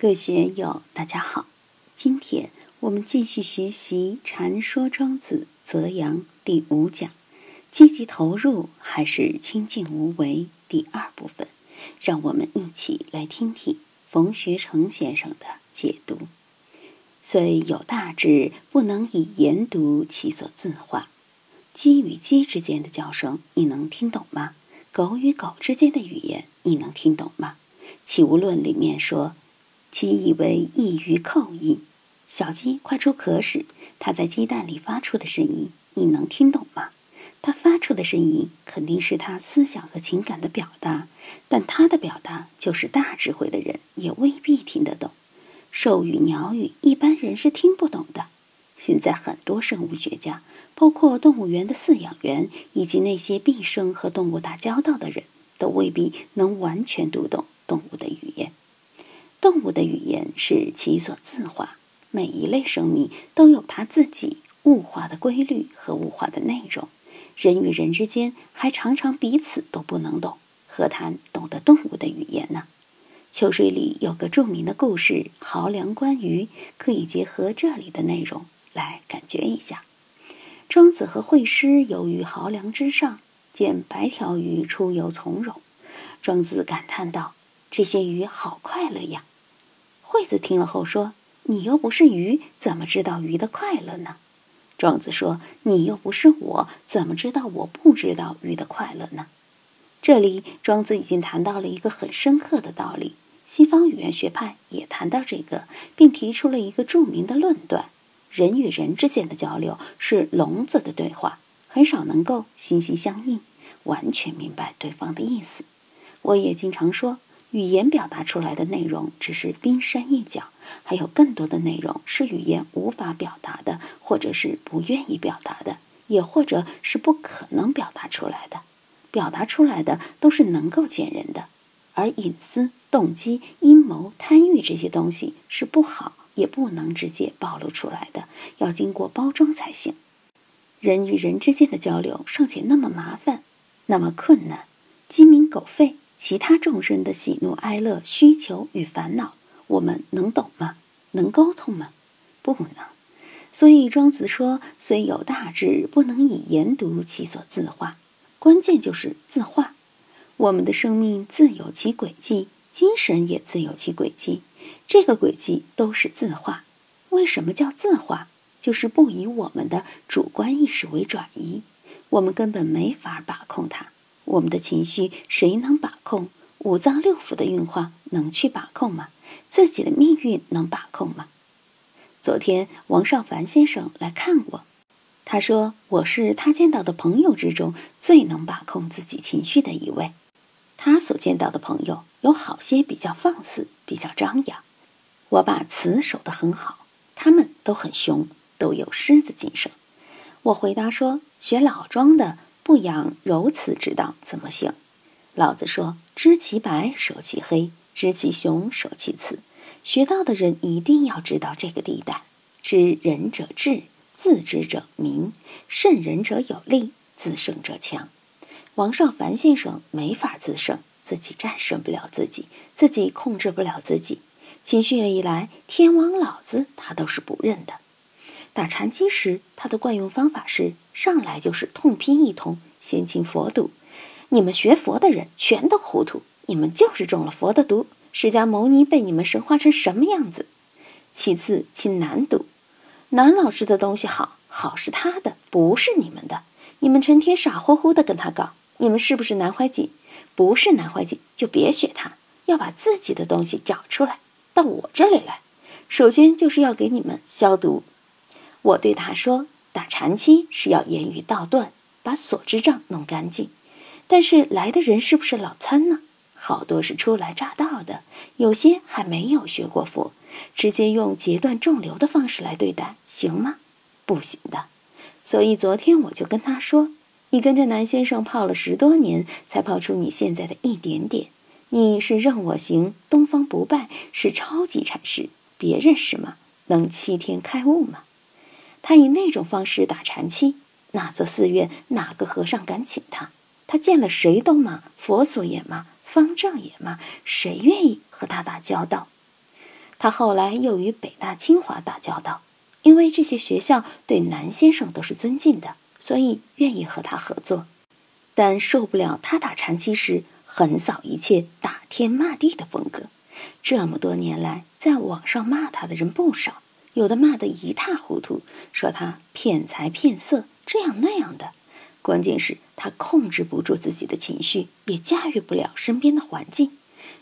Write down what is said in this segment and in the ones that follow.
各位学友，大家好。今天我们继续学习《禅说庄子·泽阳》第五讲“积极投入还是清静无为”第二部分。让我们一起来听听冯学成先生的解读。虽有大志，不能以言读其所自化。鸡与鸡之间的叫声，你能听懂吗？狗与狗之间的语言，你能听懂吗？《齐物论》里面说。其以为异于叩音，小鸡快出壳时，它在鸡蛋里发出的声音，你能听懂吗？它发出的声音肯定是它思想和情感的表达，但它的表达就是大智慧的人也未必听得懂。兽语、鸟语，一般人是听不懂的。现在很多生物学家，包括动物园的饲养员，以及那些毕生和动物打交道的人，都未必能完全读懂动物的语言。动物的语言是其所自化，每一类生命都有它自己物化的规律和物化的内容。人与人之间还常常彼此都不能懂，何谈懂得动物的语言呢？秋水里有个著名的故事《濠梁观鱼》，可以结合这里的内容来感觉一下。庄子和惠施游于濠梁之上，见白条鱼出游从容，庄子感叹道：“这些鱼好快乐呀！”惠子听了后说：“你又不是鱼，怎么知道鱼的快乐呢？”庄子说：“你又不是我，怎么知道我不知道鱼的快乐呢？”这里，庄子已经谈到了一个很深刻的道理。西方语言学派也谈到这个，并提出了一个著名的论断：人与人之间的交流是聋子的对话，很少能够心心相印，完全明白对方的意思。我也经常说。语言表达出来的内容只是冰山一角，还有更多的内容是语言无法表达的，或者是不愿意表达的，也或者是不可能表达出来的。表达出来的都是能够见人的，而隐私、动机、阴谋、贪欲这些东西是不好也不能直接暴露出来的，要经过包装才行。人与人之间的交流尚且那么麻烦，那么困难，鸡鸣狗吠。其他众生的喜怒哀乐、需求与烦恼，我们能懂吗？能沟通吗？不能。所以庄子说：“虽有大志，不能以言读其所自化。”关键就是自化。我们的生命自有其轨迹，精神也自有其轨迹。这个轨迹都是自化。为什么叫自化？就是不以我们的主观意识为转移，我们根本没法把控它。我们的情绪谁能把控？五脏六腑的运化能去把控吗？自己的命运能把控吗？昨天王少凡先生来看我，他说我是他见到的朋友之中最能把控自己情绪的一位。他所见到的朋友有好些比较放肆，比较张扬。我把词守得很好，他们都很凶，都有狮子精神。我回答说，学老庄的。不养柔慈之道怎么行？老子说：“知其白，守其黑；知其雄，守其雌。”学道的人一定要知道这个地带。知人者智，自知者明；胜人者有力，自胜者强。王少凡先生没法自胜，自己战胜不了自己，自己控制不了自己。情绪一来，天王老子他都是不认的。打禅机时，他的惯用方法是上来就是痛批一通，先请佛毒。你们学佛的人全都糊涂，你们就是中了佛的毒。释迦牟尼被你们神化成什么样子？其次，请南毒。南老师的东西好，好是他的，不是你们的。你们成天傻乎乎的跟他搞，你们是不是南怀瑾？不是南怀瑾，就别学他。要把自己的东西找出来，到我这里来。首先就是要给你们消毒。我对他说：“打禅期是要言语道断，把所知障弄干净。但是来的人是不是老参呢？好多是初来乍到的，有些还没有学过佛，直接用截断众流的方式来对待，行吗？不行的。所以昨天我就跟他说：你跟着南先生泡了十多年，才泡出你现在的一点点。你是任我行，东方不败，是超级禅师，别人是吗？能七天开悟吗？”他以那种方式打禅期，那座寺院哪个和尚敢请他？他见了谁都骂，佛祖也骂，方丈也骂，谁愿意和他打交道？他后来又与北大、清华打交道，因为这些学校对南先生都是尊敬的，所以愿意和他合作。但受不了他打禅期时横扫一切、打天骂地的风格。这么多年来，在网上骂他的人不少，有的骂得一塌糊涂，说他骗财骗色，这样那样的。关键是，他控制不住自己的情绪，也驾驭不了身边的环境。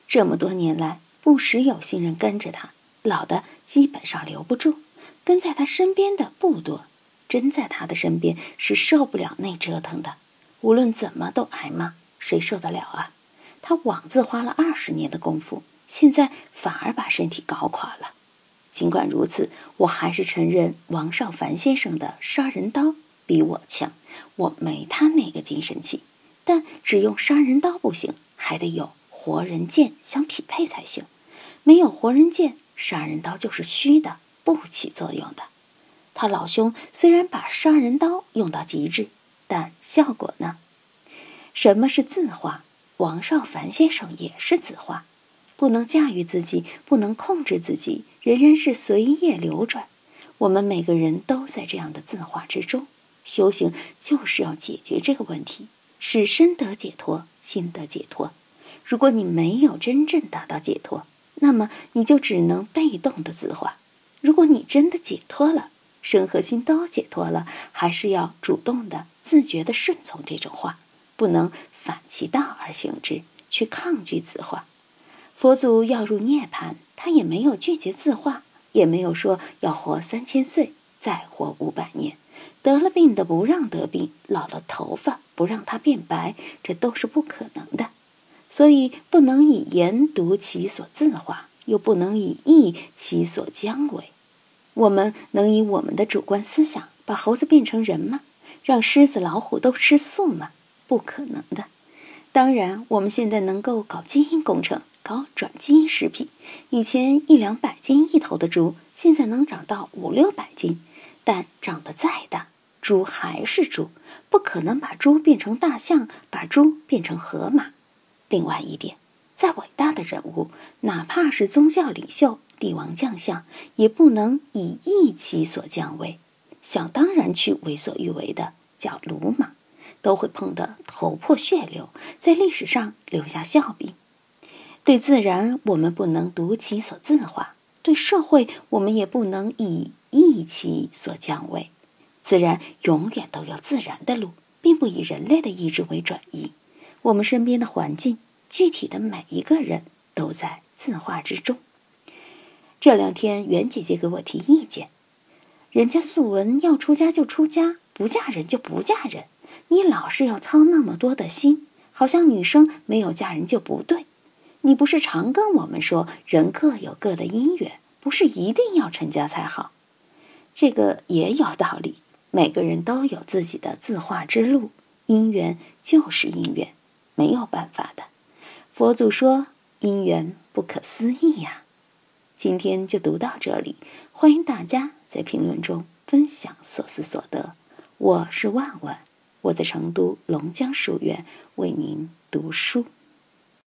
这么多年来，不时有新人跟着他，老的基本上留不住，跟在他身边的不多。真在他的身边是受不了那折腾的，无论怎么都挨骂，谁受得了啊？他网字花了二十年的功夫，现在反而把身体搞垮了。尽管如此，我还是承认王少凡先生的杀人刀。比我强，我没他那个精神气，但只用杀人刀不行，还得有活人剑相匹配才行。没有活人剑，杀人刀就是虚的，不起作用的。他老兄虽然把杀人刀用到极致，但效果呢？什么是字画？王少凡先生也是字画，不能驾驭自己，不能控制自己，仍然是随业流转。我们每个人都在这样的自化之中。修行就是要解决这个问题，使身得解脱，心得解脱。如果你没有真正达到解脱，那么你就只能被动的自化。如果你真的解脱了，身和心都解脱了，还是要主动的、自觉的顺从这种话，不能反其道而行之，去抗拒自化。佛祖要入涅槃，他也没有拒绝自化，也没有说要活三千岁，再活五百年。得了病的不让得病，老了头发不让它变白，这都是不可能的。所以不能以言读其所自化，又不能以意其所将为。我们能以我们的主观思想把猴子变成人吗？让狮子、老虎都吃素吗？不可能的。当然，我们现在能够搞基因工程，搞转基因食品。以前一两百斤一头的猪，现在能长到五六百斤。但长得再大，猪还是猪，不可能把猪变成大象，把猪变成河马。另外一点，再伟大的人物，哪怕是宗教领袖、帝王将相，也不能以义其所降位，想当然去为所欲为的，叫鲁莽，都会碰得头破血流，在历史上留下笑柄。对自然，我们不能独其所自化；对社会，我们也不能以。意其所降位，自然永远都有自然的路，并不以人类的意志为转移。我们身边的环境，具体的每一个人都在自化之中。这两天，袁姐姐给我提意见，人家素文要出家就出家，不嫁人就不嫁人，你老是要操那么多的心，好像女生没有嫁人就不对。你不是常跟我们说，人各有各的姻缘，不是一定要成家才好。这个也有道理，每个人都有自己的自化之路，姻缘就是姻缘，没有办法的。佛祖说姻缘不可思议呀。今天就读到这里，欢迎大家在评论中分享所思所得。我是万万，我在成都龙江书院为您读书。